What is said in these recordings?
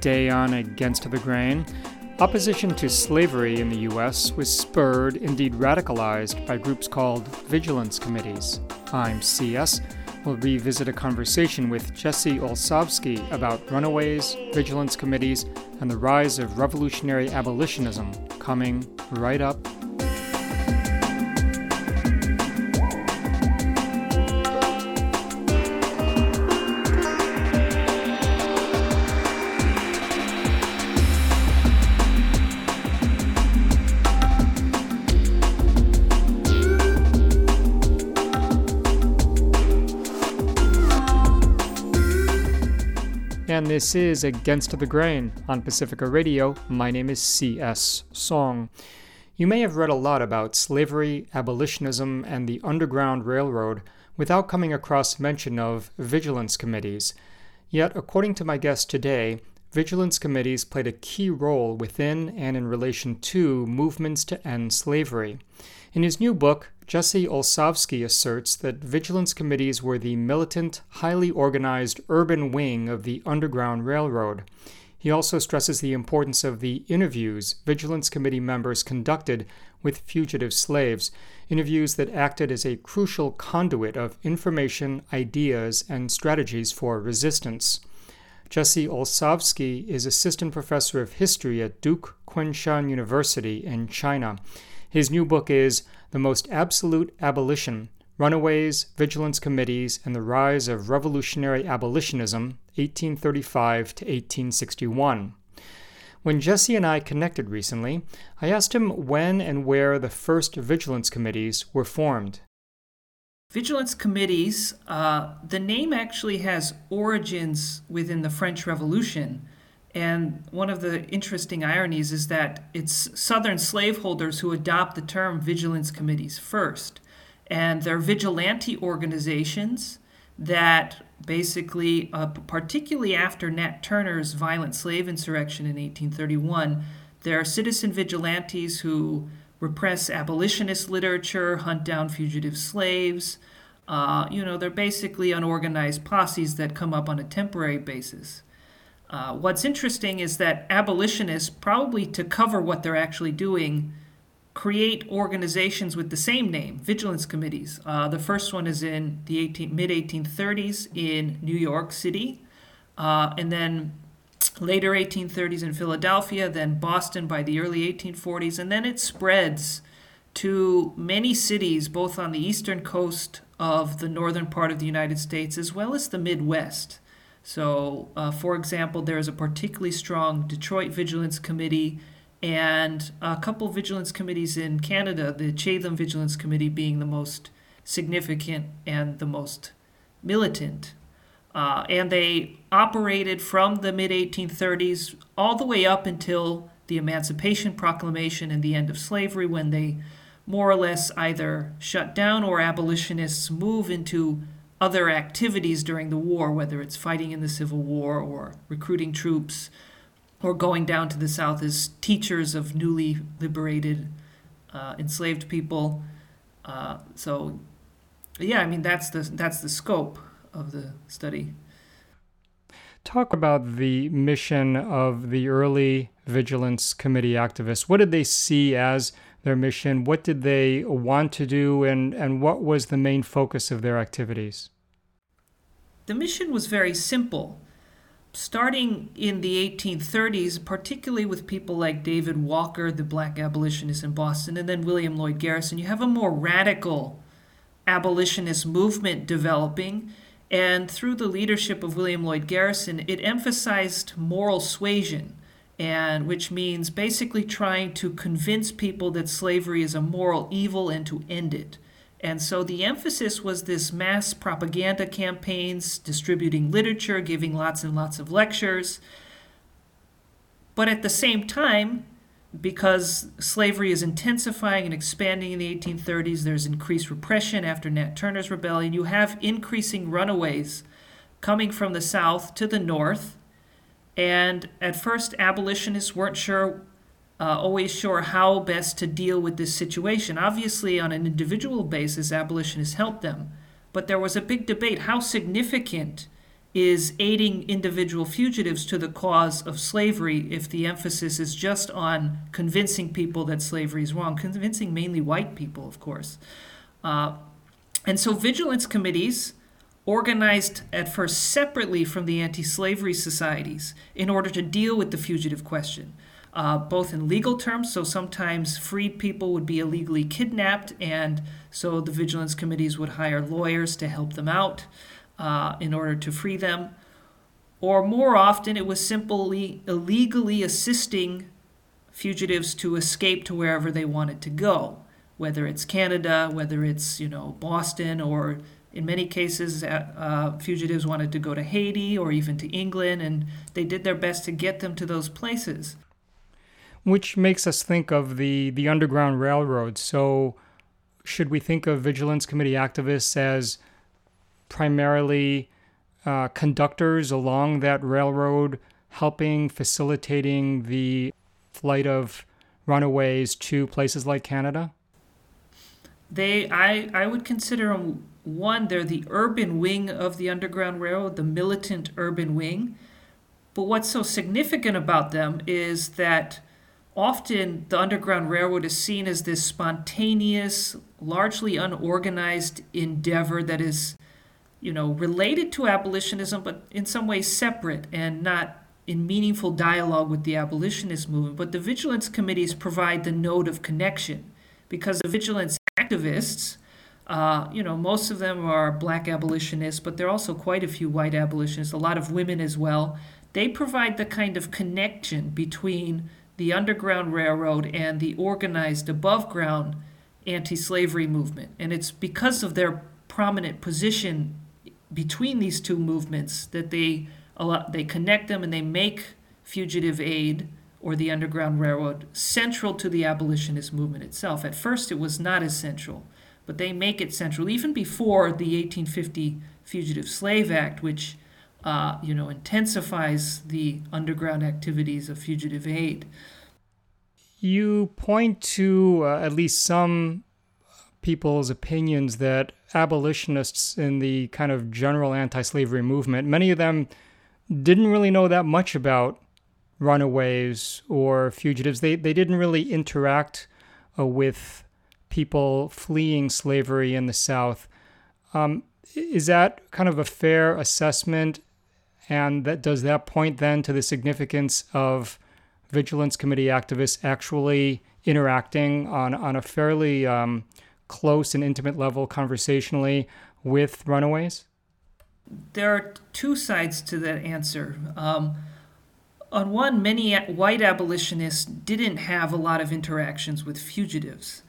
Today on Against the Grain, opposition to slavery in the U.S. was spurred, indeed radicalized, by groups called vigilance committees. I'm CS. We'll revisit a conversation with Jesse Olsavsky about runaways, vigilance committees, and the rise of revolutionary abolitionism coming right up this is Against the Grain on Pacifica Radio. My name is C.S. Soong. You may have read a lot about slavery, abolitionism, and the Underground Railroad without coming across mention of vigilance committees. Yet, according to my guest today, vigilance committees played a key role within and in relation to movements to end slavery. In his new book, Jesse Olsavsky asserts that vigilance committees were the militant, highly organized urban wing of the Underground Railroad. He also stresses the importance of the interviews vigilance committee members conducted with fugitive slaves, interviews that acted as a crucial conduit of information, ideas, and strategies for resistance. Jesse Olsavsky is assistant professor of history at Duke Kunshan University in China. His new book is The Most Absolute Abolition Runaways, Vigilance Committees, and the Rise of Revolutionary Abolitionism, 1835 to 1861. When Jesse and I connected recently, I asked him when and where the first vigilance committees were formed. Vigilance committees, uh, the name actually has origins within the French Revolution. And one of the interesting ironies is that it's Southern slaveholders who adopt the term vigilance committees first. And they're vigilante organizations that basically, uh, particularly after Nat Turner's violent slave insurrection in 1831, there are citizen vigilantes who repress abolitionist literature, hunt down fugitive slaves. Uh, you know, they're basically unorganized posses that come up on a temporary basis. Uh, what's interesting is that abolitionists, probably to cover what they're actually doing, create organizations with the same name, vigilance committees. Uh, the first one is in the 18, mid 1830s in New York City, uh, and then later 1830s in Philadelphia, then Boston by the early 1840s, and then it spreads to many cities, both on the eastern coast of the northern part of the United States as well as the Midwest. So, uh, for example, there is a particularly strong Detroit Vigilance Committee and a couple vigilance committees in Canada, the Chatham Vigilance Committee being the most significant and the most militant. Uh, and they operated from the mid 1830s all the way up until the Emancipation Proclamation and the end of slavery, when they more or less either shut down or abolitionists move into other activities during the war, whether it's fighting in the Civil War or recruiting troops or going down to the South as teachers of newly liberated uh, enslaved people. Uh, so, yeah, I mean that's the that's the scope of the study. Talk about the mission of the early Vigilance Committee activists. What did they see as their mission? What did they want to do, and, and what was the main focus of their activities? The mission was very simple. Starting in the 1830s, particularly with people like David Walker, the black abolitionist in Boston, and then William Lloyd Garrison, you have a more radical abolitionist movement developing. And through the leadership of William Lloyd Garrison, it emphasized moral suasion and which means basically trying to convince people that slavery is a moral evil and to end it. And so the emphasis was this mass propaganda campaigns, distributing literature, giving lots and lots of lectures. But at the same time, because slavery is intensifying and expanding in the 1830s, there's increased repression after Nat Turner's rebellion. You have increasing runaways coming from the South to the North and at first, abolitionists weren't sure, uh, always sure how best to deal with this situation. Obviously, on an individual basis, abolitionists helped them. But there was a big debate how significant is aiding individual fugitives to the cause of slavery if the emphasis is just on convincing people that slavery is wrong, convincing mainly white people, of course. Uh, and so vigilance committees organized at first separately from the anti slavery societies in order to deal with the fugitive question. Uh, both in legal terms, so sometimes freed people would be illegally kidnapped, and so the vigilance committees would hire lawyers to help them out uh, in order to free them. Or more often, it was simply illegally assisting fugitives to escape to wherever they wanted to go, whether it's Canada, whether it's you know Boston, or in many cases, uh, uh, fugitives wanted to go to Haiti or even to England, and they did their best to get them to those places. Which makes us think of the the Underground Railroad. So, should we think of vigilance committee activists as primarily uh, conductors along that railroad, helping, facilitating the flight of runaways to places like Canada? They, I, I would consider them one. They're the urban wing of the Underground Railroad, the militant urban wing. But what's so significant about them is that often the Underground Railroad is seen as this spontaneous, largely unorganized endeavor that is you know, related to abolitionism, but in some ways separate and not in meaningful dialogue with the abolitionist movement. But the vigilance committees provide the node of connection because the vigilance activists, uh, you know, most of them are black abolitionists, but there are also quite a few white abolitionists, a lot of women as well. They provide the kind of connection between the Underground Railroad and the organized above ground anti slavery movement. And it's because of their prominent position between these two movements that they they connect them and they make fugitive aid or the Underground Railroad central to the abolitionist movement itself. At first, it was not as central, but they make it central even before the 1850 Fugitive Slave Act, which uh, you know intensifies the underground activities of fugitive aid. You point to uh, at least some people's opinions that abolitionists in the kind of general anti slavery movement, many of them didn't really know that much about runaways or fugitives. They, they didn't really interact uh, with people fleeing slavery in the South. Um, is that kind of a fair assessment? And that does that point then to the significance of vigilance committee activists actually interacting on on a fairly um, close and intimate level conversationally with runaways? There are two sides to that answer. Um, on one, many white abolitionists didn't have a lot of interactions with fugitives,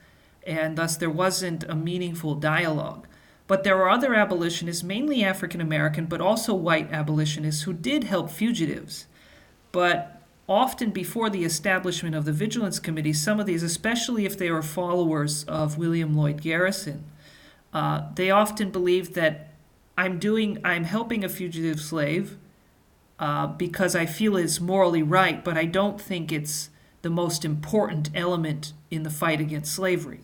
and thus there wasn't a meaningful dialogue. But there were other abolitionists, mainly African American, but also white abolitionists, who did help fugitives. But often before the establishment of the Vigilance Committee, some of these, especially if they were followers of William Lloyd Garrison, uh, they often believed that I'm doing, I'm helping a fugitive slave uh, because I feel it's morally right, but I don't think it's the most important element in the fight against slavery.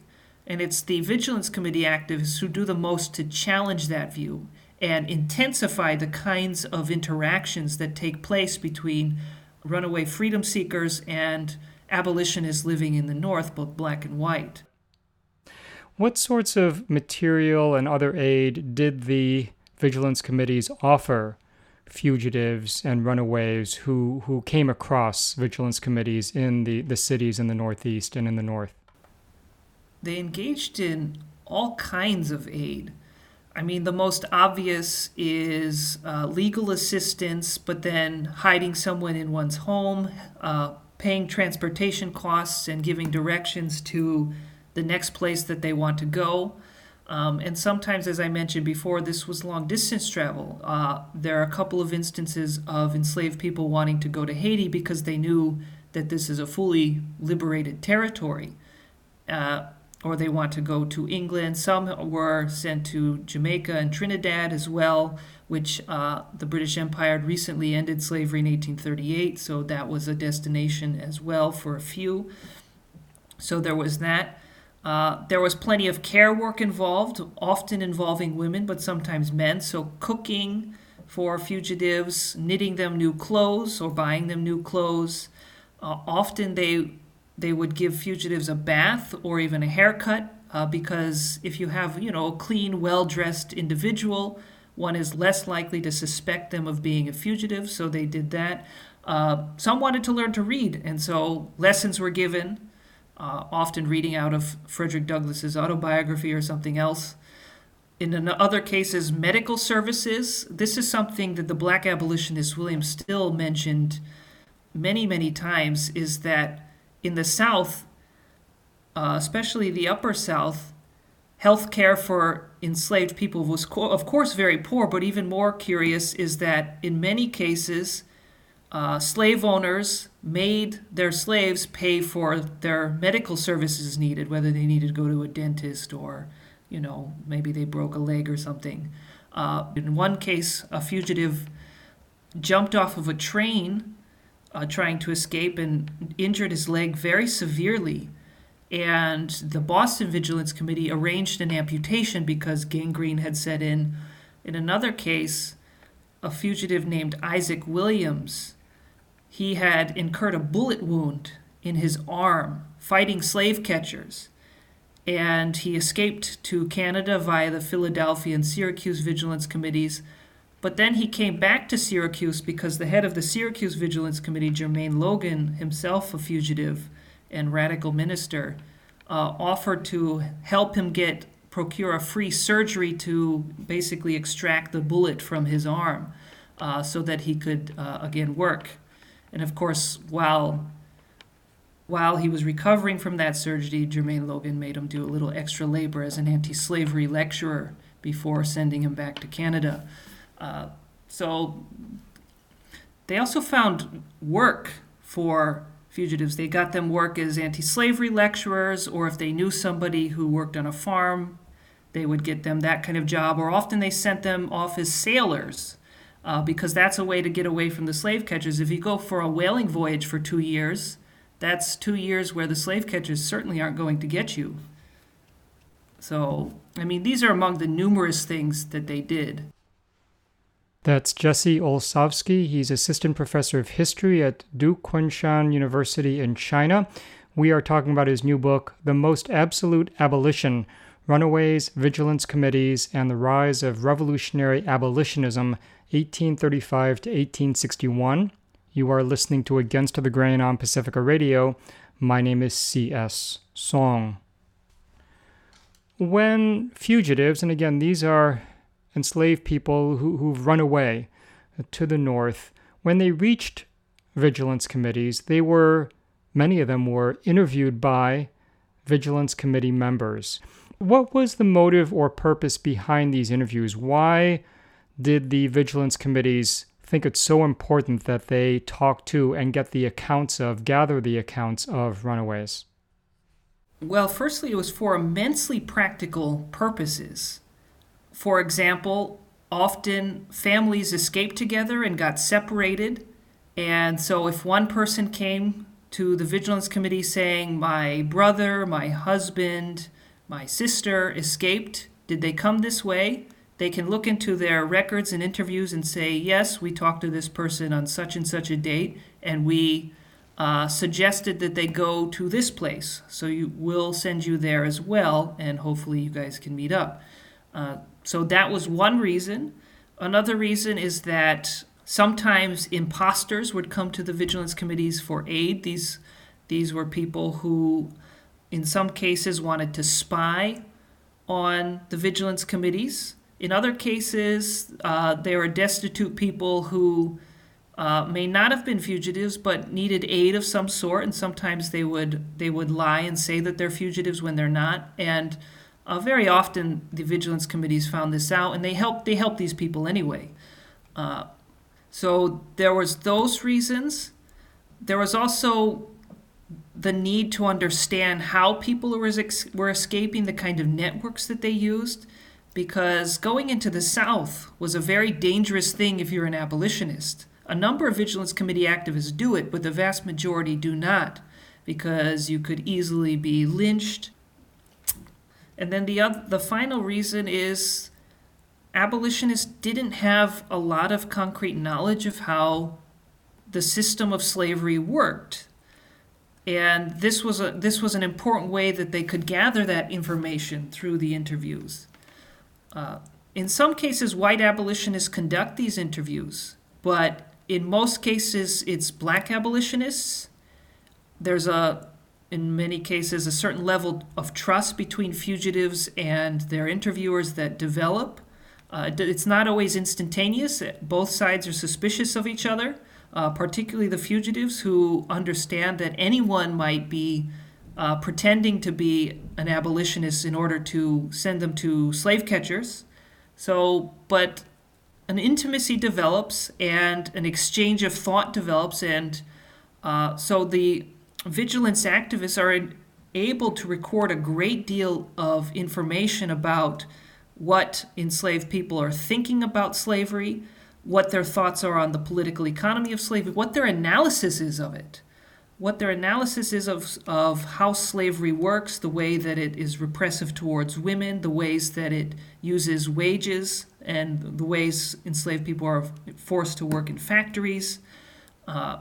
And it's the Vigilance Committee activists who do the most to challenge that view and intensify the kinds of interactions that take place between runaway freedom seekers and abolitionists living in the North, both black and white. What sorts of material and other aid did the vigilance committees offer fugitives and runaways who, who came across vigilance committees in the, the cities in the Northeast and in the North? They engaged in all kinds of aid. I mean, the most obvious is uh, legal assistance, but then hiding someone in one's home, uh, paying transportation costs, and giving directions to the next place that they want to go. Um, and sometimes, as I mentioned before, this was long distance travel. Uh, there are a couple of instances of enslaved people wanting to go to Haiti because they knew that this is a fully liberated territory. Uh, or they want to go to England. Some were sent to Jamaica and Trinidad as well, which uh, the British Empire had recently ended slavery in 1838, so that was a destination as well for a few. So there was that. Uh, there was plenty of care work involved, often involving women, but sometimes men. So cooking, for fugitives, knitting them new clothes or buying them new clothes. Uh, often they they would give fugitives a bath or even a haircut uh, because if you have you know a clean, well-dressed individual, one is less likely to suspect them of being a fugitive. So they did that. Uh, some wanted to learn to read, and so lessons were given, uh, often reading out of Frederick Douglass's autobiography or something else. In other cases, medical services. This is something that the black abolitionist William Still mentioned many, many times is that in the South, uh, especially the Upper South, health care for enslaved people was, co- of course, very poor, but even more curious is that in many cases, uh, slave owners made their slaves pay for their medical services needed, whether they needed to go to a dentist or, you know, maybe they broke a leg or something. Uh, in one case, a fugitive jumped off of a train uh, trying to escape and injured his leg very severely. And the Boston Vigilance Committee arranged an amputation because gangrene had set in. In another case, a fugitive named Isaac Williams he had incurred a bullet wound in his arm fighting slave catchers, and he escaped to Canada via the Philadelphia and Syracuse Vigilance Committees. But then he came back to Syracuse because the head of the Syracuse Vigilance Committee, Jermain Loguen, himself a fugitive and radical minister, uh, offered to help him get procure a free surgery to basically extract the bullet from his arm uh, so that he could uh, again work. And of course, while while he was recovering from that surgery, Jermain Loguen made him do a little extra labor as an anti-slavery lecturer before sending him back to Canada. Uh, so they also found work for fugitives. They got them work as anti-slavery lecturers, or if they knew somebody who worked on a farm, they would get them that kind of job. Or often they sent them off as sailors uh, because that's a way to get away from the slave catchers. If you go for a whaling voyage for two years, that's two years where the slave catchers certainly aren't going to get you. So, I mean, these are among the numerous things that they did. That's Jesse Olsavsky. He's assistant professor of history at Duke Kunshan University in China. We are talking about his new book, The Most Absolute Abolition Runaways, Vigilance Committees, and the Rise of Revolutionary Abolitionism 1835 to 1861. You are listening to Against the Grain on Pacifica Radio. My name is C.S. Soong. When fugitives, and again, these are enslaved people who, who've run away to the north, when they reached vigilance committees, they were, many of them were interviewed by vigilance committee members. What was the motive or purpose behind these interviews? Why did the vigilance committees think it's so important that they talk to and get the accounts of, gather the accounts of runaways? Well, firstly, it was for immensely practical purposes. For example, often families escaped together and got separated. And so, if one person came to the Vigilance Committee saying, My brother, my husband, my sister escaped, did they come this way? They can look into their records and interviews and say, yes, we talked to this person on such and such a date, and we uh, suggested that they go to this place. So you will send you there as well, and hopefully you guys can meet up. Uh, so that was one reason. Another reason is that sometimes imposters would come to the vigilance committees for aid. These these were people who, in some cases, wanted to spy on the vigilance committees in other cases, uh, there are destitute people who uh, may not have been fugitives but needed aid of some sort, and sometimes they would they would lie and say that they're fugitives when they're not. And uh, very often, the vigilance committees found this out, and they helped they helped these people anyway. Uh, so there was those reasons. There was also the need to understand how people were, were escaping, the kind of networks that they used because going into the South was a very dangerous thing if you're an abolitionist. A number of Vigilance Committee activists do it, but the vast majority do not because you could easily be lynched. And then the other, the final reason is abolitionists didn't have a lot of concrete knowledge of how the system of slavery worked. And this was a this was an important way that they could gather that information through the interviews. Uh, in some cases, white abolitionists conduct these interviews, but in most cases, it's black abolitionists. There's a in many cases a certain level of trust between fugitives and their interviewers that develop. Uh, it's not always instantaneous. Both sides are suspicious of each other, uh, particularly the fugitives who understand that anyone might be uh, pretending to be an abolitionist in order to send them to slave catchers. So, but an intimacy develops and an exchange of thought develops, and uh, so the vigilance activists are able to record a great deal of information about what enslaved people are thinking about slavery, what their thoughts are on the political economy of slavery, what their analysis is of it, what their analysis is of, of how slavery works, the way that it is repressive towards women, the ways that it uses wages, and the ways enslaved people are forced to work in factories. Uh,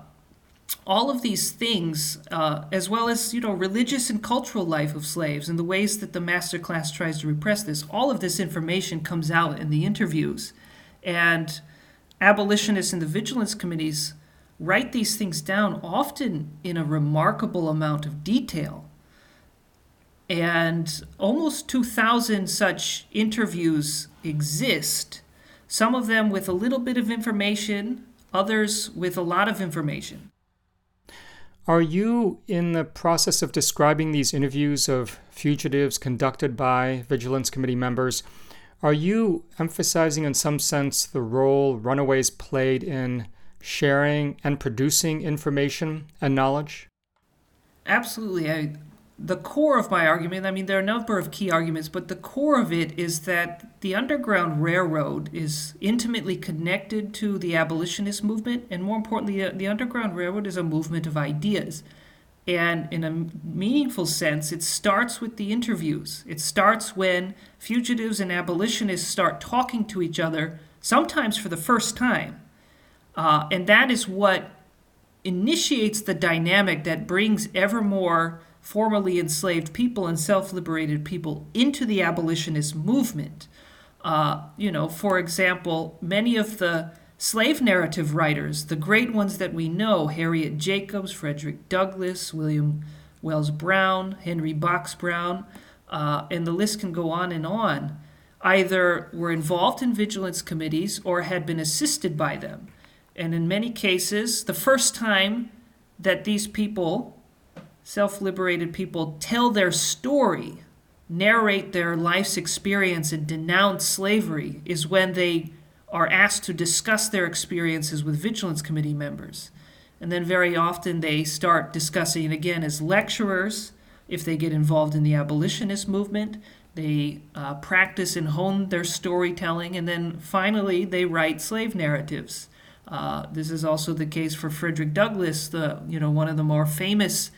all of these things, uh, as well as you know, religious and cultural life of slaves and the ways that the master class tries to repress this, all of this information comes out in the interviews, and abolitionists and the vigilance committees write these things down, often in a remarkable amount of detail. And almost 2,000 such interviews exist, some of them with a little bit of information, others with a lot of information. Are you in the process of describing these interviews of fugitives conducted by Vigilance Committee members? Are you emphasizing, in some sense, the role runaways played in sharing and producing information and knowledge? Absolutely. I, the core of my argument, I mean, there are a number of key arguments, but the core of it is that the Underground Railroad is intimately connected to the abolitionist movement, and more importantly, the Underground Railroad is a movement of ideas. And in a meaningful sense, it starts with the interviews. It starts when fugitives and abolitionists start talking to each other, sometimes for the first time. Uh, and that is what initiates the dynamic that brings ever more formerly enslaved people and self liberated people into the abolitionist movement. Uh, you know, for example, many of the slave narrative writers, the great ones that we know, Harriet Jacobs, Frederick Douglass, William Wells Brown, Henry Box Brown, uh, and the list can go on and on, either were involved in vigilance committees or had been assisted by them. And in many cases, the first time that these people self liberated people tell their story, narrate their life's experience, and denounce slavery is when they are asked to discuss their experiences with Vigilance Committee members. And then very often they start discussing it again as lecturers if they get involved in the abolitionist movement. They uh, practice and hone their storytelling, and then finally they write slave narratives. Uh, this is also the case for Frederick Douglass, the you know one of the more famous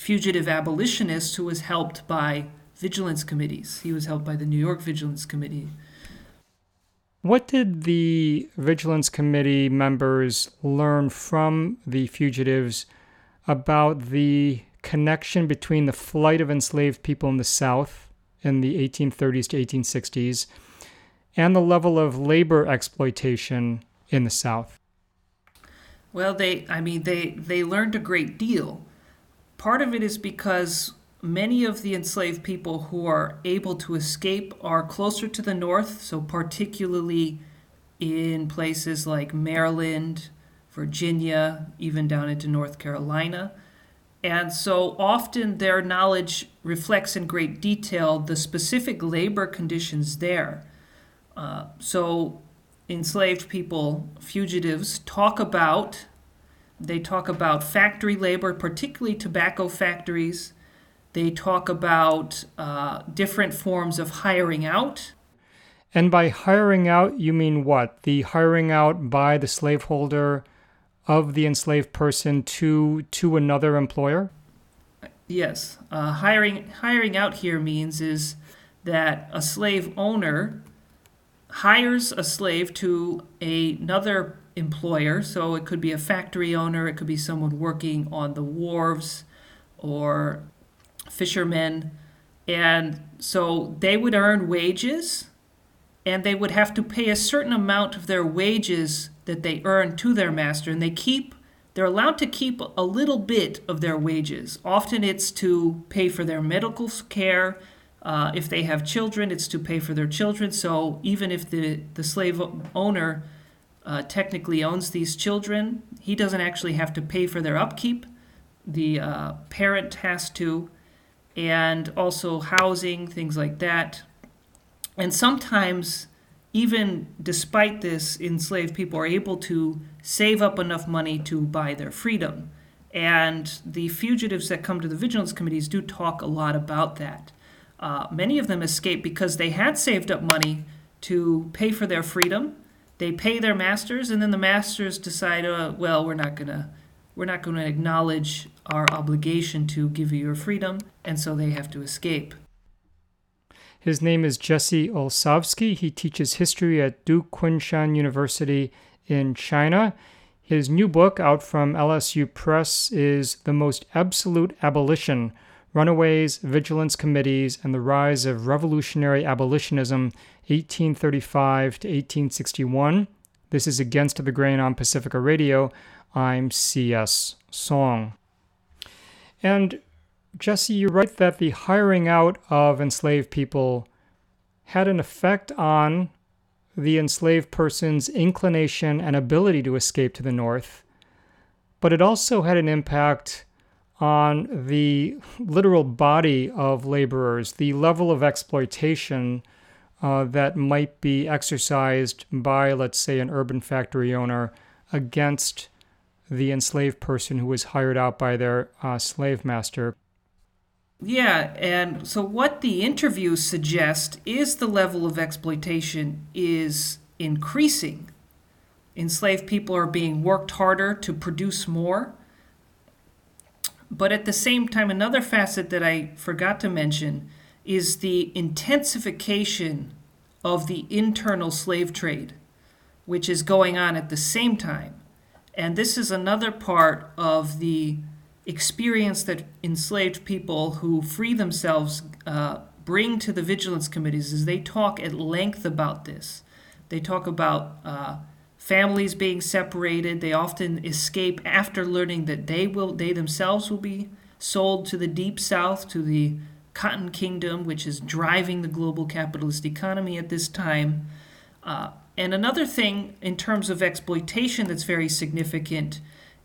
fugitive abolitionist who was helped by vigilance committees. He was helped by the New York Vigilance Committee. What did the Vigilance Committee members learn from the fugitives about the connection between the flight of enslaved people in the South in the 1830s to 1860s and the level of labor exploitation in the South? Well, they, I mean, they, they learned a great deal. Part of it is because many of the enslaved people who are able to escape are closer to the north, so particularly in places like Maryland, Virginia, even down into North Carolina. And so often their knowledge reflects in great detail the specific labor conditions there. Uh, so enslaved people, fugitives, talk about they talk about factory labor, particularly tobacco factories. They talk about uh, different forms of hiring out. And by hiring out, you mean what? The hiring out by the slaveholder of the enslaved person to to another employer? Yes, uh, hiring hiring out here means is that a slave owner hires a slave to another employer. So it could be a factory owner, it could be someone working on the wharves or fishermen. And so they would earn wages and they would have to pay a certain amount of their wages that they earn to their master. And they keep, they're allowed to keep a little bit of their wages. Often it's to pay for their medical care. Uh, if they have children, it's to pay for their children. So even if the, the slave owner uh, technically owns these children. He doesn't actually have to pay for their upkeep. The uh, parent has to, and also housing, things like that. And sometimes, even despite this, enslaved people are able to save up enough money to buy their freedom. And the fugitives that come to the vigilance committees do talk a lot about that. Uh, many of them escape because they had saved up money to pay for their freedom they pay their masters, and then the masters decide, uh, well, we're not gonna we're not going to acknowledge our obligation to give you your freedom, and so they have to escape. His name is Jesse Olsavsky. He teaches history at Duke Kunshan University in China. His new book, out from LSU Press, is The Most Absolute Abolition Runaways, Vigilance Committees, and the Rise of Revolutionary Abolitionism 1835 to 1861. This is Against the Grain on Pacifica Radio. I'm C.S. Soong. And Jesse, you write that the hiring out of enslaved people had an effect on the enslaved person's inclination and ability to escape to the north, but it also had an impact on the literal body of laborers, the level of exploitation uh, that might be exercised by, let's say, an urban factory owner against the enslaved person who was hired out by their uh, slave master. Yeah, and so what the interviews suggest is the level of exploitation is increasing. Enslaved people are being worked harder to produce more. But at the same time, another facet that I forgot to mention is the intensification of the internal slave trade, which is going on at the same time. And this is another part of the experience that enslaved people who free themselves uh, bring to the vigilance committees is they talk at length about this. They talk about uh, families being separated. They often escape after learning that they will they themselves will be sold to the deep south to the cotton kingdom, which is driving the global capitalist economy at this time. Uh, and another thing in terms of exploitation that's very significant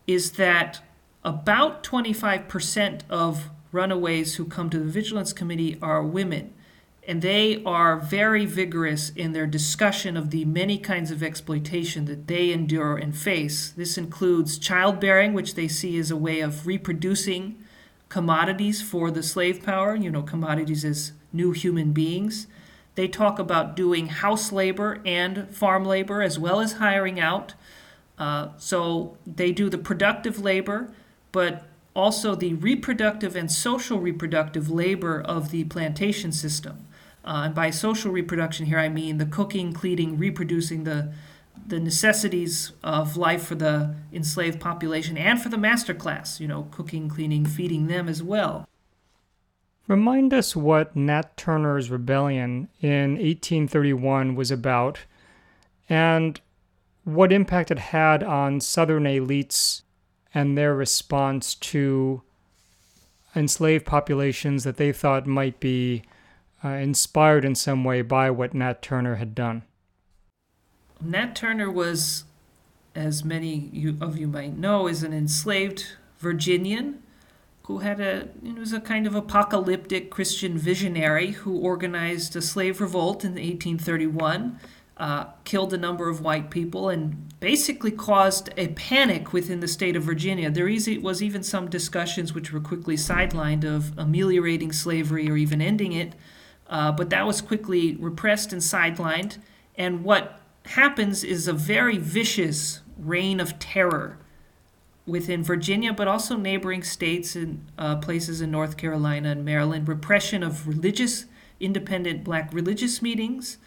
is that about 25% of runaways who come to the Vigilance Committee are women. And they are very vigorous in their discussion of the many kinds of exploitation that they endure and face. This includes childbearing, which they see as a way of reproducing commodities for the slave power, you know, commodities as new human beings. They talk about doing house labor and farm labor as well as hiring out. Uh, so they do the productive labor, but also the reproductive and social reproductive labor of the plantation system. Uh, and by social reproduction here, I mean the cooking, cleaning, reproducing the the necessities of life for the enslaved population and for the master class, you know, cooking, cleaning, feeding them as well. Remind us what Nat Turner's rebellion in 1831 was about and what impact it had on Southern elites and their response to enslaved populations that they thought might be uh, inspired in some way by what Nat Turner had done. Nat Turner was, as many of you might know, is an enslaved Virginian who had a it was a kind of apocalyptic Christian visionary who organized a slave revolt in 1831, uh, killed a number of white people, and basically caused a panic within the state of Virginia. There was even some discussions which were quickly sidelined of ameliorating slavery or even ending it, uh, but that was quickly repressed and sidelined. And what happens is a very vicious reign of terror within Virginia, but also neighboring states and uh, places in North Carolina and Maryland. Repression of religious, independent black religious meetings,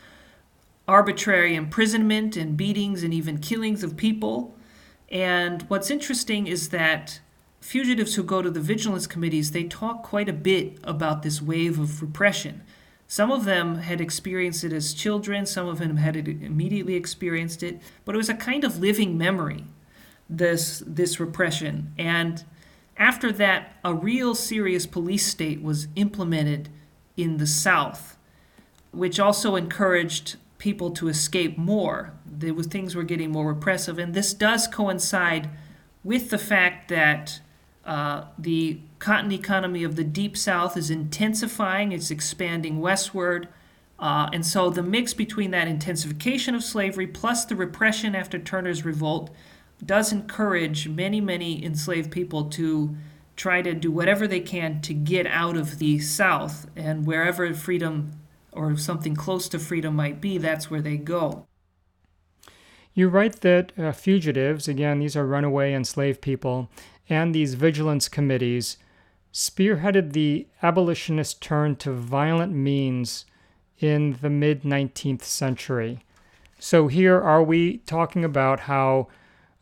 arbitrary imprisonment and beatings and even killings of people. And what's interesting is that fugitives who go to the vigilance committees, they talk quite a bit about this wave of repression. Some of them had experienced it as children, some of them had immediately experienced it, but it was a kind of living memory, this, this repression. And after that, a real serious police state was implemented in the South, which also encouraged people to escape more. Was, things were getting more repressive, and this does coincide with the fact that uh, the cotton economy of the Deep South is intensifying, it's expanding westward. Uh, and so the mix between that intensification of slavery plus the repression after Turner's revolt does encourage many, many enslaved people to try to do whatever they can to get out of the South. And wherever freedom or something close to freedom might be, that's where they go. You write that uh, fugitives, again, these are runaway enslaved people, and these vigilance committees spearheaded the abolitionist turn to violent means in the mid 19th century. So, here are we talking about how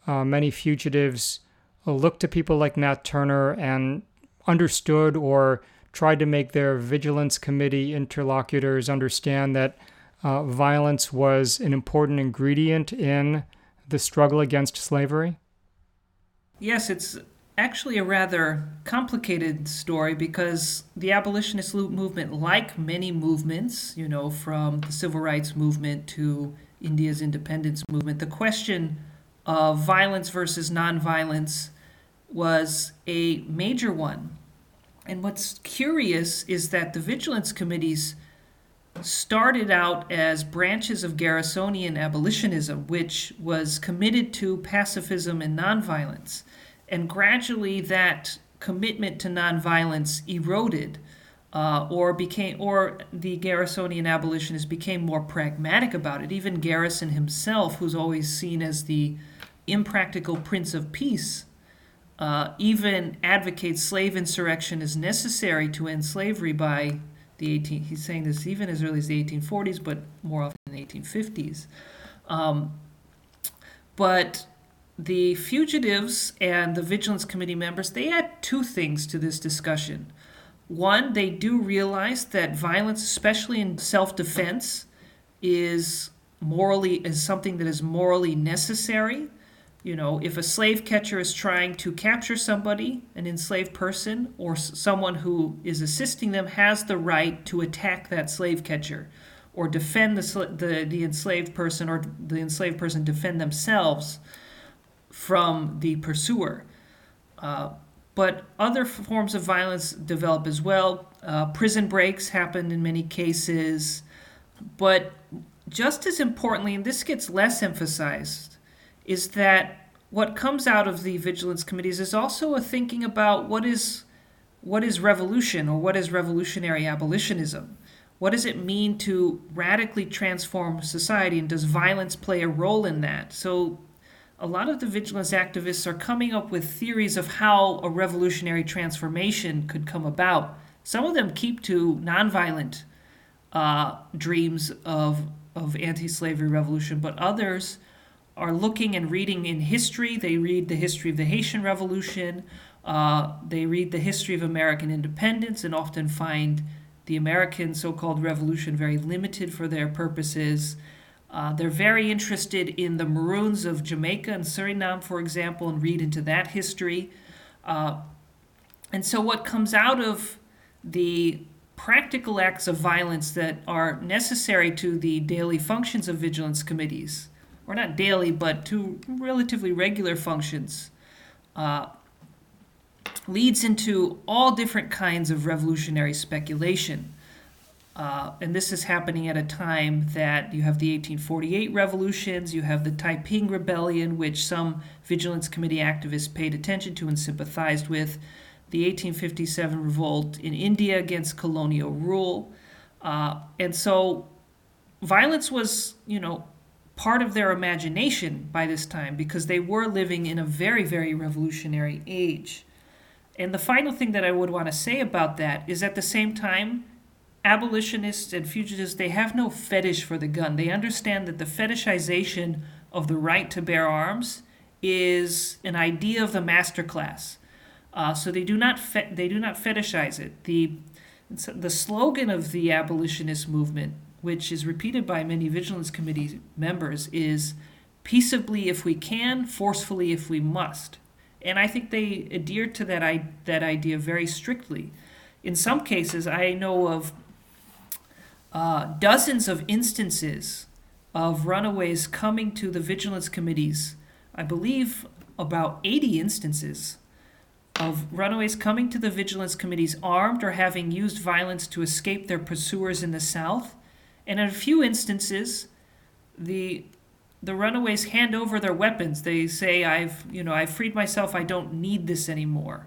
uh, many fugitives looked to people like Nat Turner and understood or tried to make their vigilance committee interlocutors understand that uh, violence was an important ingredient in the struggle against slavery? Yes, it's actually a rather complicated story because the abolitionist movement, like many movements, you know, from the civil rights movement to India's independence movement, the question of violence versus nonviolence was a major one. And what's curious is that the vigilance committees started out as branches of Garrisonian abolitionism, which was committed to pacifism and nonviolence. And gradually that commitment to nonviolence eroded. Uh, or became, or the Garrisonian abolitionists became more pragmatic about it. Even Garrison himself, who's always seen as the impractical prince of peace, uh, even advocates slave insurrection as necessary to end slavery by the 18. He's saying this even as early as the 1840s, but more often in the 1850s. Um, but the fugitives and the Vigilance Committee members, they add two things to this discussion. One, they do realize that violence, especially in self-defense, is morally is something that is morally necessary. You know, if a slave catcher is trying to capture somebody, an enslaved person, or someone who is assisting them has the right to attack that slave catcher or defend the, the, the enslaved person or the enslaved person defend themselves from the pursuer. Uh, but other forms of violence develop as well. Uh, prison breaks happen in many cases. But just as importantly, and this gets less emphasized, is that what comes out of the vigilance committees is also a thinking about what is what is revolution or what is revolutionary abolitionism? What does it mean to radically transform society and does violence play a role in that? So a lot of the vigilance activists are coming up with theories of how a revolutionary transformation could come about. Some of them keep to nonviolent uh, dreams of, of anti slavery revolution, but others are looking and reading in history. They read the history of the Haitian Revolution, uh, they read the history of American independence, and often find the American so called revolution very limited for their purposes. Uh, they're very interested in the Maroons of Jamaica and Suriname, for example, and read into that history. Uh, and so, what comes out of the practical acts of violence that are necessary to the daily functions of vigilance committees, or not daily, but to relatively regular functions, uh, leads into all different kinds of revolutionary speculation. Uh, and this is happening at a time that you have the 1848 revolutions, you have the Taiping Rebellion, which some Vigilance Committee activists paid attention to and sympathized with, the 1857 revolt in India against colonial rule. Uh, and so violence was, you know, part of their imagination by this time because they were living in a very, very revolutionary age. And the final thing that I would want to say about that is at the same time, abolitionists and fugitives, they have no fetish for the gun. They understand that the fetishization of the right to bear arms is an idea of the master class. Uh, so they do not fe- they do not fetishize it. The the slogan of the abolitionist movement, which is repeated by many vigilance committee members, is peaceably if we can, forcefully if we must. And I think they adhere to that I- that idea very strictly. In some cases, I know of uh, dozens of instances of runaways coming to the vigilance committees. I believe about 80 instances of runaways coming to the vigilance committees armed or having used violence to escape their pursuers in the south. And in a few instances, the the runaways hand over their weapons. They say, "I've you know I've freed myself. I don't need this anymore."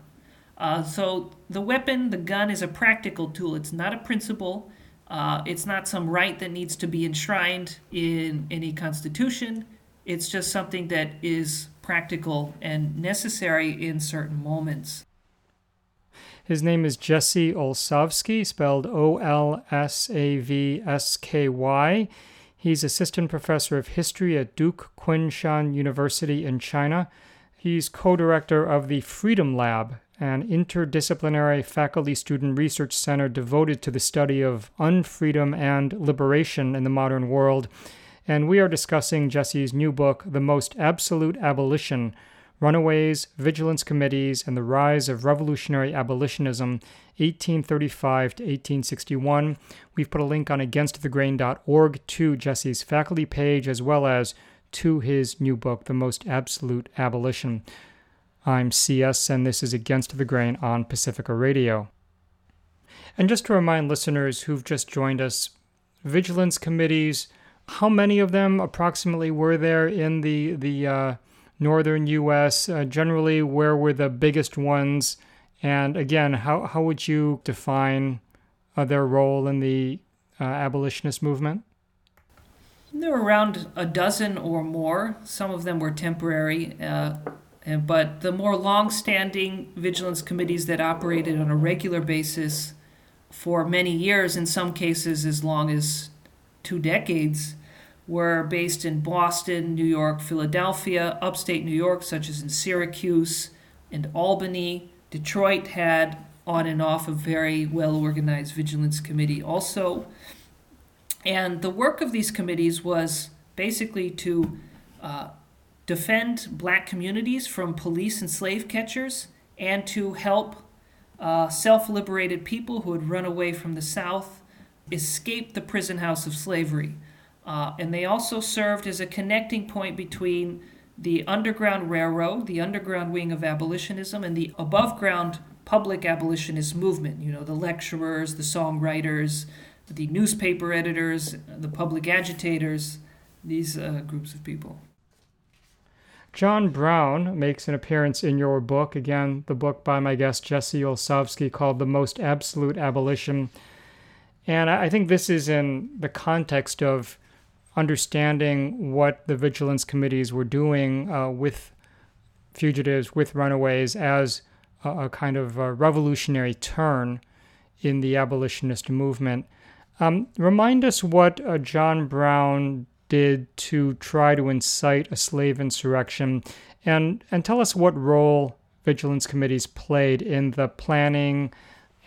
Uh, so the weapon, the gun, is a practical tool. It's not a principle. Uh, it's not some right that needs to be enshrined in any constitution. It's just something that is practical and necessary in certain moments. His name is Jesse Olsavsky, spelled O L S A V S K Y. He's assistant professor of history at Duke Kunshan University in China. He's co director of the Freedom Lab an interdisciplinary faculty student research center devoted to the study of unfreedom and liberation in the modern world. And we are discussing Jesse's new book, The Most Absolute Abolition Runaways, Vigilance Committees, and the Rise of Revolutionary Abolitionism, 1835 to 1861. We've put a link on againstthegrain.org to Jesse's faculty page as well as to his new book, The Most Absolute Abolition. I'm CS, and this is Against the Grain on Pacifica Radio. And just to remind listeners who've just joined us, vigilance committees, how many of them approximately were there in the, the uh, northern U.S.? Uh, generally, where were the biggest ones? And again, how, how would you define uh, their role in the uh, abolitionist movement? There were around a dozen or more. Some of them were temporary. But the more long-standing vigilance committees that operated on a regular basis for many years, in some cases as long as two decades, were based in Boston, New York, Philadelphia, upstate New York, such as in Syracuse and Albany. Detroit had on and off a very well organized vigilance committee also. And the work of these committees was basically to uh, defend black communities from police and slave catchers, and to help uh, self liberated people who had run away from the South escape the prison house of slavery. Uh, and they also served as a connecting point between the Underground Railroad, the underground wing of abolitionism, and the above ground public abolitionist movement. You know, the lecturers, the songwriters, the newspaper editors, the public agitators, these uh, groups of people. John Brown makes an appearance in your book, again, the book by my guest Jesse Olsavsky called The Most Absolute Abolition. And I think this is in the context of understanding what the vigilance committees were doing uh, with fugitives, with runaways, as a, a kind of a revolutionary turn in the abolitionist movement. Um, remind us what uh, John Brown did to try to incite a slave insurrection, and, and tell us what role vigilance committees played in the planning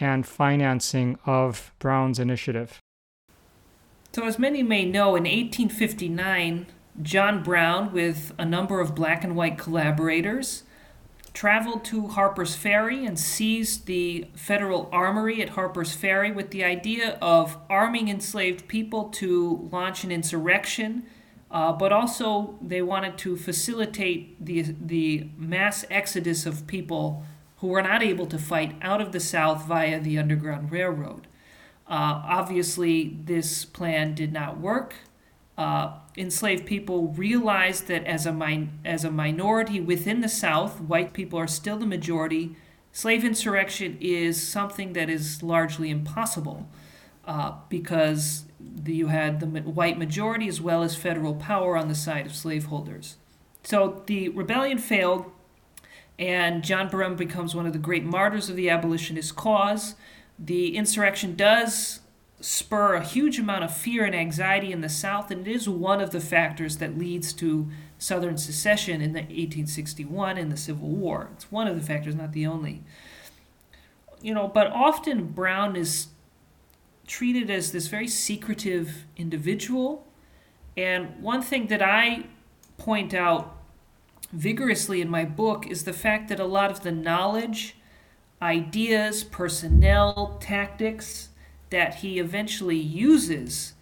and financing of Brown's initiative. So, as many may know, in 1859, John Brown, with a number of black and white collaborators, traveled to Harper's Ferry and seized the federal armory at Harper's Ferry with the idea of arming enslaved people to launch an insurrection. Uh, but also, they wanted to facilitate the, the mass exodus of people who were not able to fight out of the South via the Underground Railroad. Uh, obviously, this plan did not work. Uh, enslaved people realized that as a, min- as a minority within the South, white people are still the majority. Slave insurrection is something that is largely impossible uh, because the, you had the white majority as well as federal power on the side of slaveholders. So the rebellion failed, and John Brown becomes one of the great martyrs of the abolitionist cause. The insurrection does spur a huge amount of fear and anxiety in the South, and it is one of the factors that leads to Southern secession in the 1861 in the Civil War. It's one of the factors, not the only. You know, but often Brown is treated as this very secretive individual. And one thing that I point out vigorously in my book is the fact that a lot of the knowledge, ideas, personnel, tactics that he eventually uses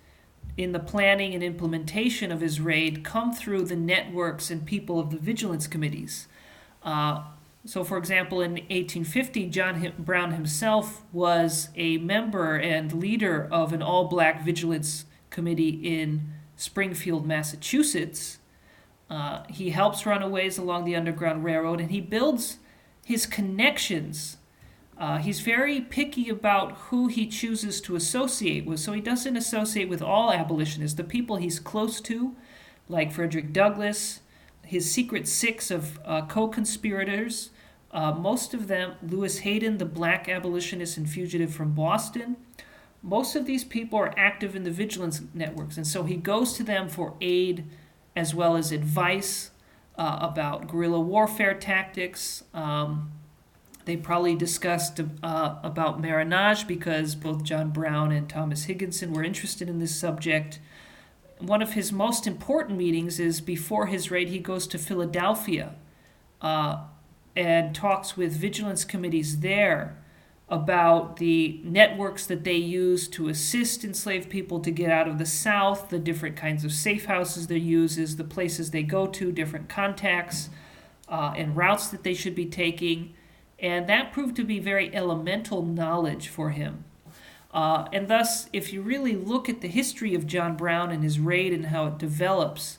in the planning and implementation of his raid come through the networks and people of the vigilance committees. Uh, so, for example, in 1850, John Brown himself was a member and leader of an all black vigilance committee in Springfield, Massachusetts. Uh, he helps runaways along the Underground Railroad and he builds his connections. Uh, he's very picky about who he chooses to associate with, so he doesn't associate with all abolitionists. The people he's close to, like Frederick Douglass, his secret six of uh, co conspirators, uh, most of them, Lewis Hayden, the black abolitionist and fugitive from Boston, most of these people are active in the vigilance networks, and so he goes to them for aid as well as advice uh, about guerrilla warfare tactics. Um, they probably discussed uh, about marronage because both John Brown and Thomas Higginson were interested in this subject. One of his most important meetings is before his raid, he goes to Philadelphia uh, and talks with vigilance committees there about the networks that they use to assist enslaved people to get out of the South, the different kinds of safe houses they use, the places they go to, different contacts uh, and routes that they should be taking. And that proved to be very elemental knowledge for him. Uh, and thus, if you really look at the history of John Brown and his raid and how it develops,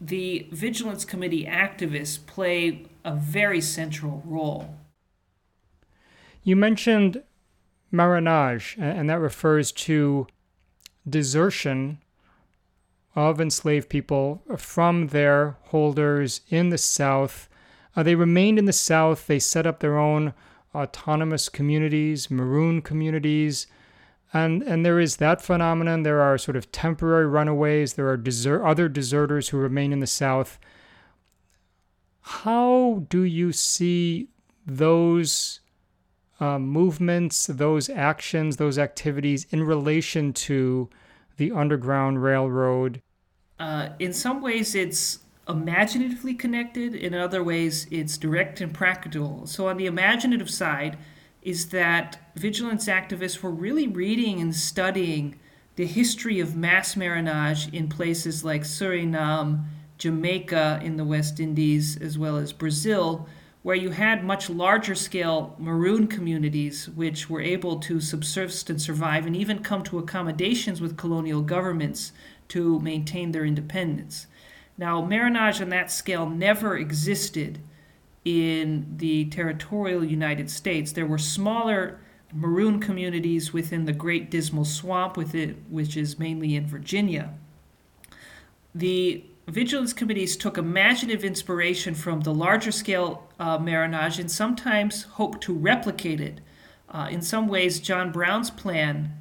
the Vigilance Committee activists play a very central role. You mentioned marronage, and that refers to desertion of enslaved people from their holders in the South. Uh, they remained in the South. They set up their own autonomous communities, maroon communities. And, and there is that phenomenon. There are sort of temporary runaways. There are desert, other deserters who remain in the South. How do you see those uh, movements, those actions, those activities in relation to the Underground Railroad? Uh, in some ways, it's imaginatively connected. In other ways, it's direct and practical. So, on the imaginative side, is that vigilance activists were really reading and studying the history of mass marronage in places like Suriname, Jamaica in the West Indies, as well as Brazil, where you had much larger scale maroon communities which were able to subsist and survive and even come to accommodations with colonial governments to maintain their independence. Now, marronage on that scale never existed in the territorial United States. There were smaller maroon communities within the Great Dismal Swamp, with it, which is mainly in Virginia. The vigilance committees took imaginative inspiration from the larger scale uh, marronage and sometimes hoped to replicate it. Uh, in some ways, John Brown's plan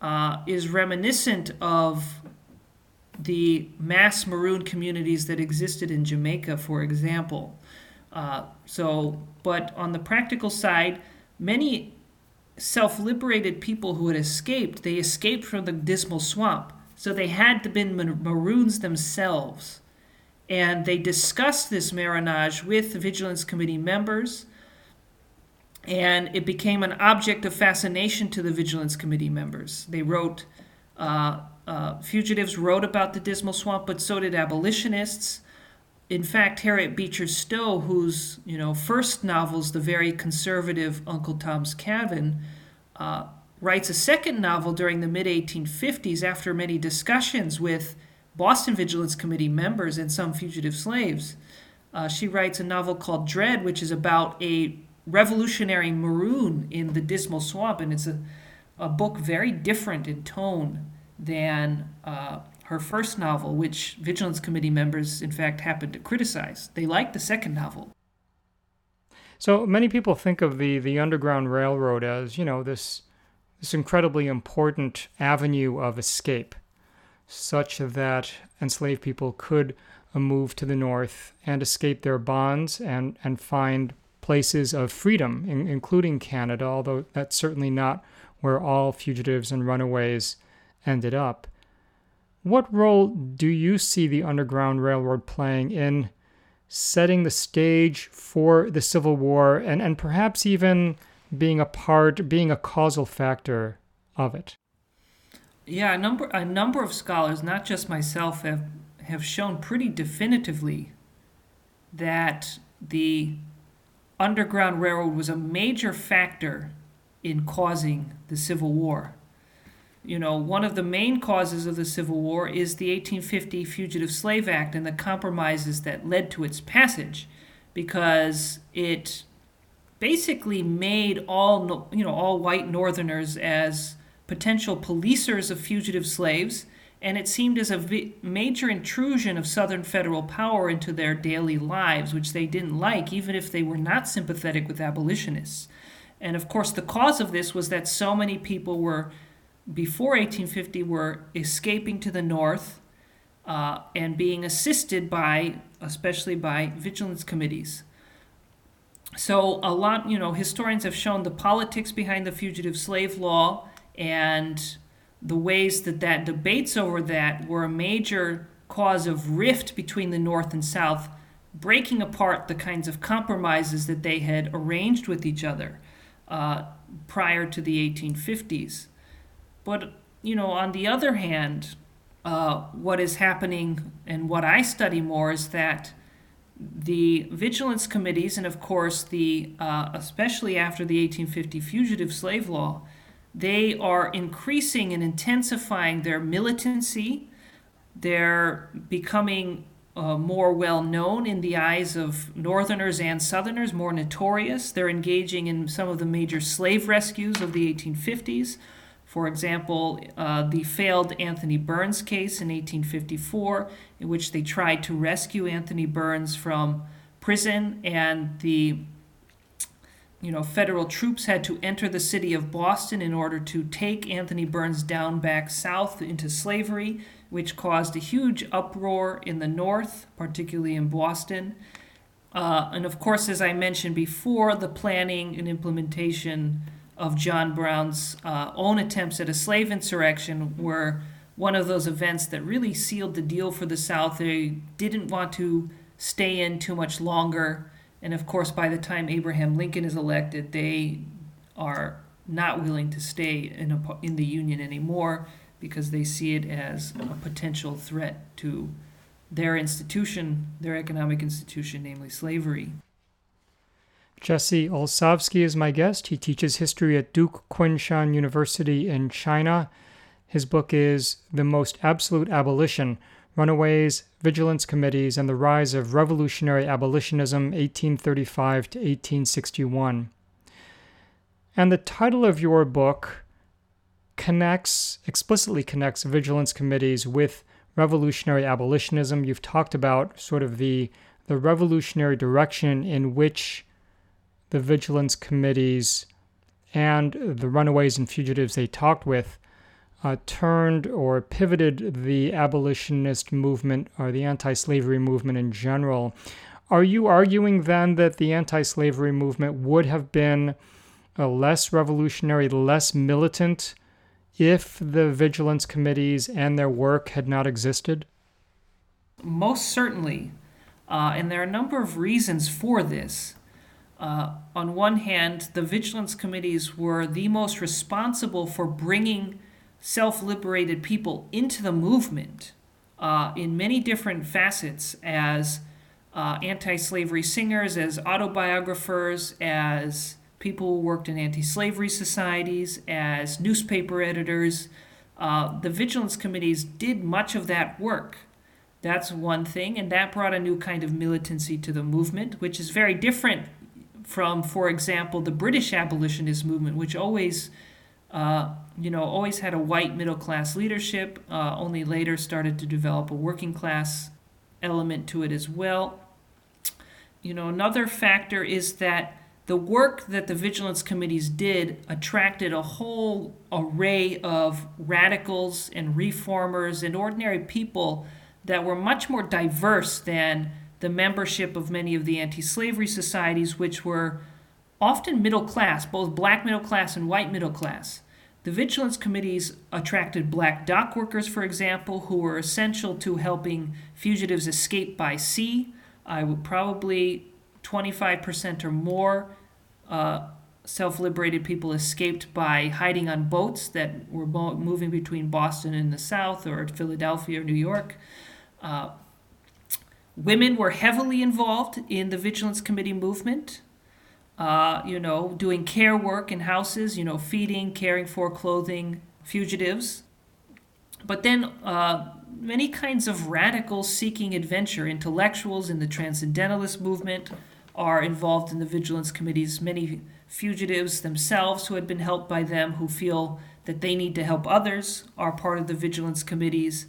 uh, is reminiscent of the mass maroon communities that existed in Jamaica, for example. Uh, so, but on the practical side, many self liberated people who had escaped, they escaped from the dismal swamp so they had been Maroons themselves. And they discussed this marronage with Vigilance Committee members. And it became an object of fascination to the Vigilance Committee members. They wrote, uh, uh, fugitives wrote about the Dismal Swamp, but so did abolitionists. In fact, Harriet Beecher Stowe, whose you know first novels, the very conservative Uncle Tom's Cabin, uh, writes a second novel during the mid 1850s after many discussions with Boston Vigilance Committee members and some fugitive slaves. Uh, she writes a novel called Dred, which is about a revolutionary maroon in the Dismal Swamp, and it's a, a book very different in tone than uh, her first novel, which Vigilance Committee members, in fact, happened to criticize. They liked the second novel. So many people think of the, the Underground Railroad as, you know, this this incredibly important avenue of escape, such that enslaved people could uh, move to the north and escape their bonds and, and find places of freedom, in, including Canada, although that's certainly not where all fugitives and runaways ended up. What role do you see the Underground Railroad playing in setting the stage for the Civil War and, and perhaps even being a part, being a causal factor of it? Yeah, a number a number of scholars, not just myself, have have shown pretty definitively that the Underground Railroad was a major factor in causing the Civil War. You know, one of the main causes of the Civil War is the 1850 Fugitive Slave Act and the compromises that led to its passage because it basically made all you know all white northerners as potential policers of fugitive slaves and it seemed as a major intrusion of Southern federal power into their daily lives, which they didn't like, even if they were not sympathetic with abolitionists. And of course, the cause of this was that so many people were, before 1850, were escaping to the north uh, and being assisted by, especially by vigilance committees. So, a lot, you know, historians have shown the politics behind the fugitive slave law and the ways that that debates over that were a major cause of rift between the North and South, breaking apart the kinds of compromises that they had arranged with each other uh, prior to the 1850s. But, you know, on the other hand, uh, what is happening and what I study more is that the vigilance committees, and of course, the uh, especially after the 1850 fugitive slave law, they are increasing and intensifying their militancy. They're becoming uh, more well known in the eyes of Northerners and Southerners, more notorious. They're engaging in some of the major slave rescues of the 1850s. For example, uh, the failed Anthony Burns case in 1854, in which they tried to rescue Anthony Burns from prison, and the you know, federal troops had to enter the city of Boston in order to take Anthony Burns down back south into slavery, which caused a huge uproar in the North, particularly in Boston. Uh, and of course, as I mentioned before, the planning and implementation of John Brown's uh, own attempts at a slave insurrection were one of those events that really sealed the deal for the South. They didn't want to stay in too much longer and of course, by the time Abraham Lincoln is elected, they are not willing to stay in, a, in the Union anymore because they see it as a potential threat to their institution, their economic institution, namely slavery. Jesse Olsavsky is my guest. He teaches history at Duke Kunshan University in China. His book is The Most Absolute Abolition Runaways, Vigilance Committees, and the Rise of Revolutionary Abolitionism, 1835 to 1861. And the title of your book connects, explicitly connects vigilance committees with revolutionary abolitionism. You've talked about sort of the, the revolutionary direction in which the vigilance committees and the runaways and fugitives they talked with uh, turned or pivoted the abolitionist movement or the anti slavery movement in general. Are you arguing then that the anti slavery movement would have been uh, less revolutionary, less militant if the vigilance committees and their work had not existed? Most certainly. Uh, and there are a number of reasons for this. Uh, on one hand, the vigilance committees were the most responsible for bringing self liberated people into the movement uh, in many different facets as uh, anti slavery singers, as autobiographers, as people who worked in anti slavery societies, as newspaper editors. Uh, the vigilance committees did much of that work. That's one thing, and that brought a new kind of militancy to the movement, which is very different from, for example, the British abolitionist movement, which always uh, you know, always had a white middle class leadership, uh, only later started to develop a working class element to it as well. You know, another factor is that the work that the vigilance committees did attracted a whole array of radicals and reformers and ordinary people that were much more diverse than the membership of many of the anti slavery societies, which were often middle class, both black middle class and white middle class. The vigilance committees attracted black dock workers, for example, who were essential to helping fugitives escape by sea. I would probably 25% or more uh, self liberated people escaped by hiding on boats that were moving between Boston and the South or Philadelphia or New York. Uh, women were heavily involved in the Vigilance Committee movement. Uh, you know, doing care work in houses, you know, feeding, caring for, clothing fugitives. But then uh, many kinds of radicals seeking adventure, intellectuals in the Transcendentalist movement, are involved in the vigilance committees. Many fugitives themselves who had been helped by them, who feel that they need to help others, are part of the vigilance committees.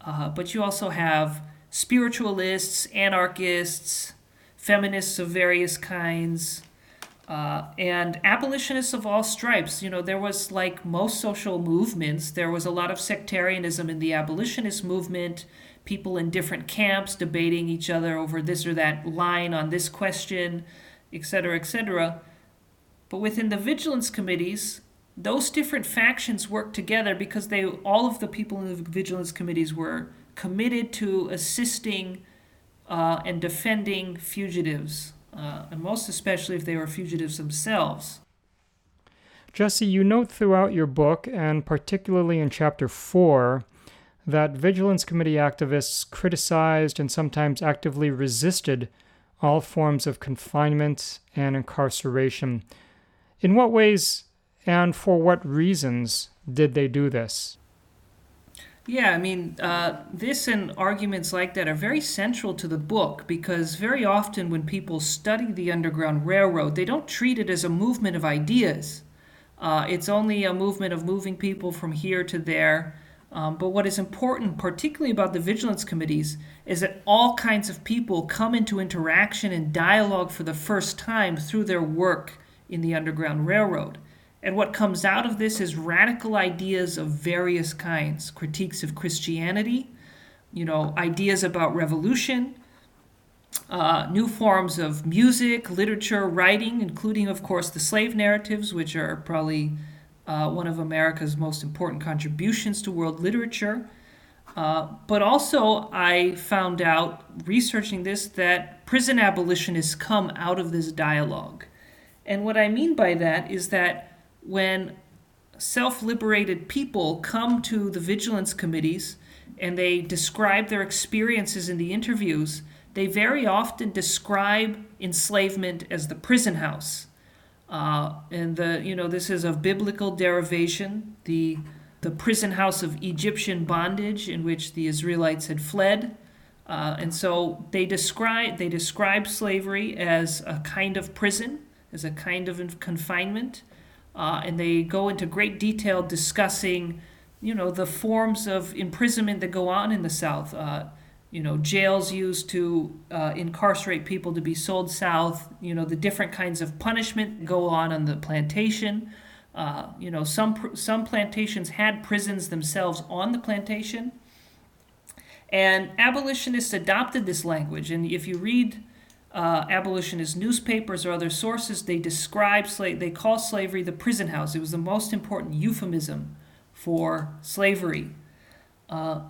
Uh, but you also have spiritualists, anarchists, feminists of various kinds, uh, and abolitionists of all stripes. You know, there was, like most social movements, there was a lot of sectarianism in the abolitionist movement people in different camps debating each other over this or that line on this question, etc., etc. But within the vigilance committees, those different factions worked together because they all of the people in the vigilance committees were committed to assisting uh, and defending fugitives, uh, and most especially if they were fugitives themselves. Jesse, you note throughout your book, and particularly in chapter 4, that Vigilance Committee activists criticized and sometimes actively resisted all forms of confinement and incarceration. In what ways and for what reasons did they do this? Yeah, I mean, uh, this and arguments like that are very central to the book because very often when people study the Underground Railroad, they don't treat it as a movement of ideas. Uh, it's only a movement of moving people from here to there um, but what is important, particularly about the vigilance committees, is that all kinds of people come into interaction and dialogue for the first time through their work in the Underground Railroad. And what comes out of this is radical ideas of various kinds critiques of Christianity, you know, ideas about revolution, uh, new forms of music, literature, writing, including, of course, the slave narratives, which are probably uh, one of America's most important contributions to world literature. Uh, but also, I found out researching this that prison abolitionists come out of this dialogue. And what I mean by that is that when self liberated people come to the vigilance committees and they describe their experiences in the interviews, they very often describe enslavement as the prison house. Uh, and the you know this is of biblical derivation, the the prison house of Egyptian bondage in which the Israelites had fled. Uh, and so they describe they describe slavery as a kind of prison, as a kind of confinement, uh, and they go into great detail discussing, you know, the forms of imprisonment that go on in the South. Uh, you know, jails used to uh, incarcerate people to be sold south, you know, the different kinds of punishment go on on the plantation. Uh, you know, some, some plantations had prisons themselves on the plantation. And abolitionists adopted this language. And if you read uh, abolitionist newspapers or other sources, they describe they call slavery the prison house. It was the most important euphemism for slavery. Uh,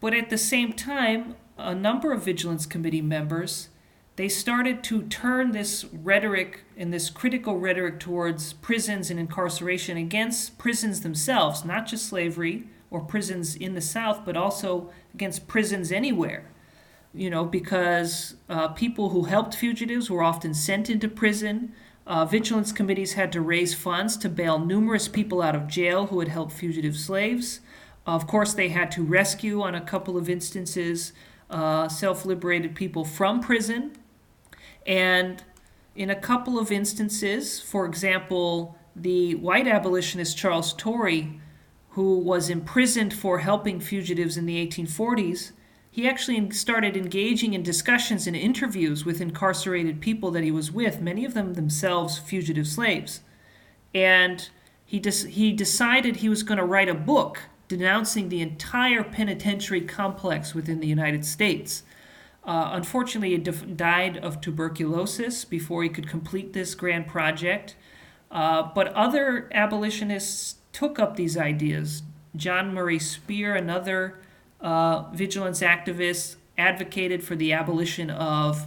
but at the same time, a number of Vigilance Committee members they started to turn this rhetoric and this critical rhetoric towards prisons and incarceration against prisons themselves, not just slavery or prisons in the South, but also against prisons anywhere. You know, because uh, people who helped fugitives were often sent into prison. Uh, vigilance committees had to raise funds to bail numerous people out of jail who had helped fugitive slaves. Of course, they had to rescue, on a couple of instances, uh, self liberated people from prison. And in a couple of instances, for example, the white abolitionist Charles Torrey, who was imprisoned for helping fugitives in the 1840s, he actually started engaging in discussions and interviews with incarcerated people that he was with, many of them themselves fugitive slaves. And he, des- he decided he was going to write a book denouncing the entire penitentiary complex within the United States. Uh, unfortunately, he def- died of tuberculosis before he could complete this grand project. Uh, but other abolitionists took up these ideas. John Murray Spear, another uh, vigilance activists advocated for the abolition of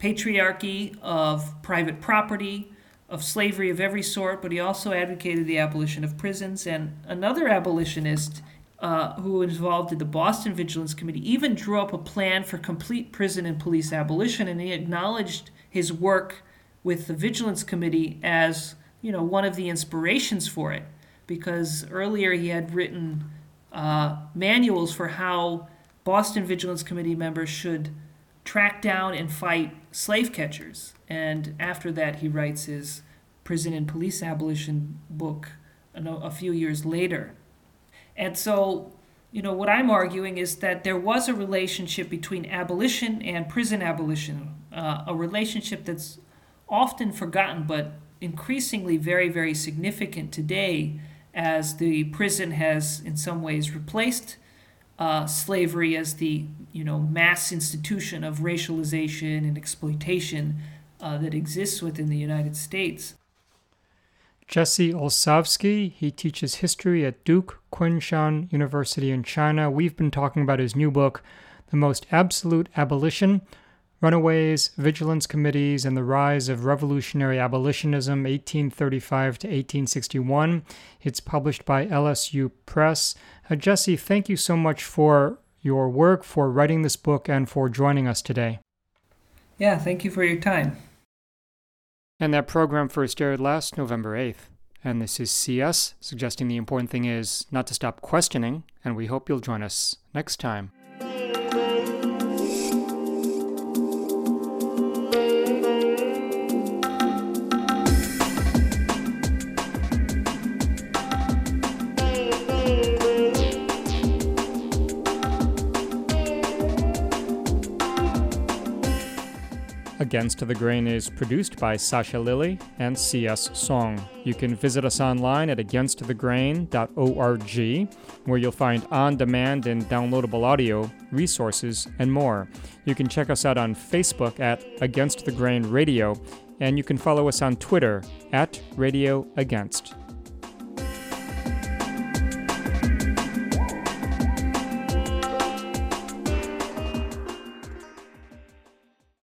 patriarchy, of private property, of slavery of every sort, but he also advocated the abolition of prisons. And another abolitionist uh, who was involved in the Boston Vigilance Committee even drew up a plan for complete prison and police abolition, and he acknowledged his work with the Vigilance Committee as you know one of the inspirations for it, because earlier he had written uh, manuals for how Boston Vigilance Committee members should track down and fight slave catchers. And after that, he writes his prison and police abolition book a few years later. And so, you know, what I'm arguing is that there was a relationship between abolition and prison abolition, uh, a relationship that's often forgotten but increasingly very, very significant today as the prison has in some ways replaced uh, slavery as the you know mass institution of racialization and exploitation uh, that exists within the United States. Jesse Olsavsky, he teaches history at Duke Kunshan University in China. We've been talking about his new book, The Most Absolute Abolition Runaways, Vigilance Committees, and the Rise of Revolutionary Abolitionism, 1835 to 1861. It's published by LSU Press. Uh, Jesse, thank you so much for your work, for writing this book, and for joining us today. Yeah, thank you for your time. And that program first aired last November 8th. And this is CS, suggesting the important thing is not to stop questioning, and we hope you'll join us next time. Against the Grain is produced by Sasha Lilley and C.S. Soong. You can visit us online at againstthegrain.org, where you'll find on demand and downloadable audio, resources, and more. You can check us out on Facebook at Against the Grain Radio, and you can follow us on Twitter at Radio Against.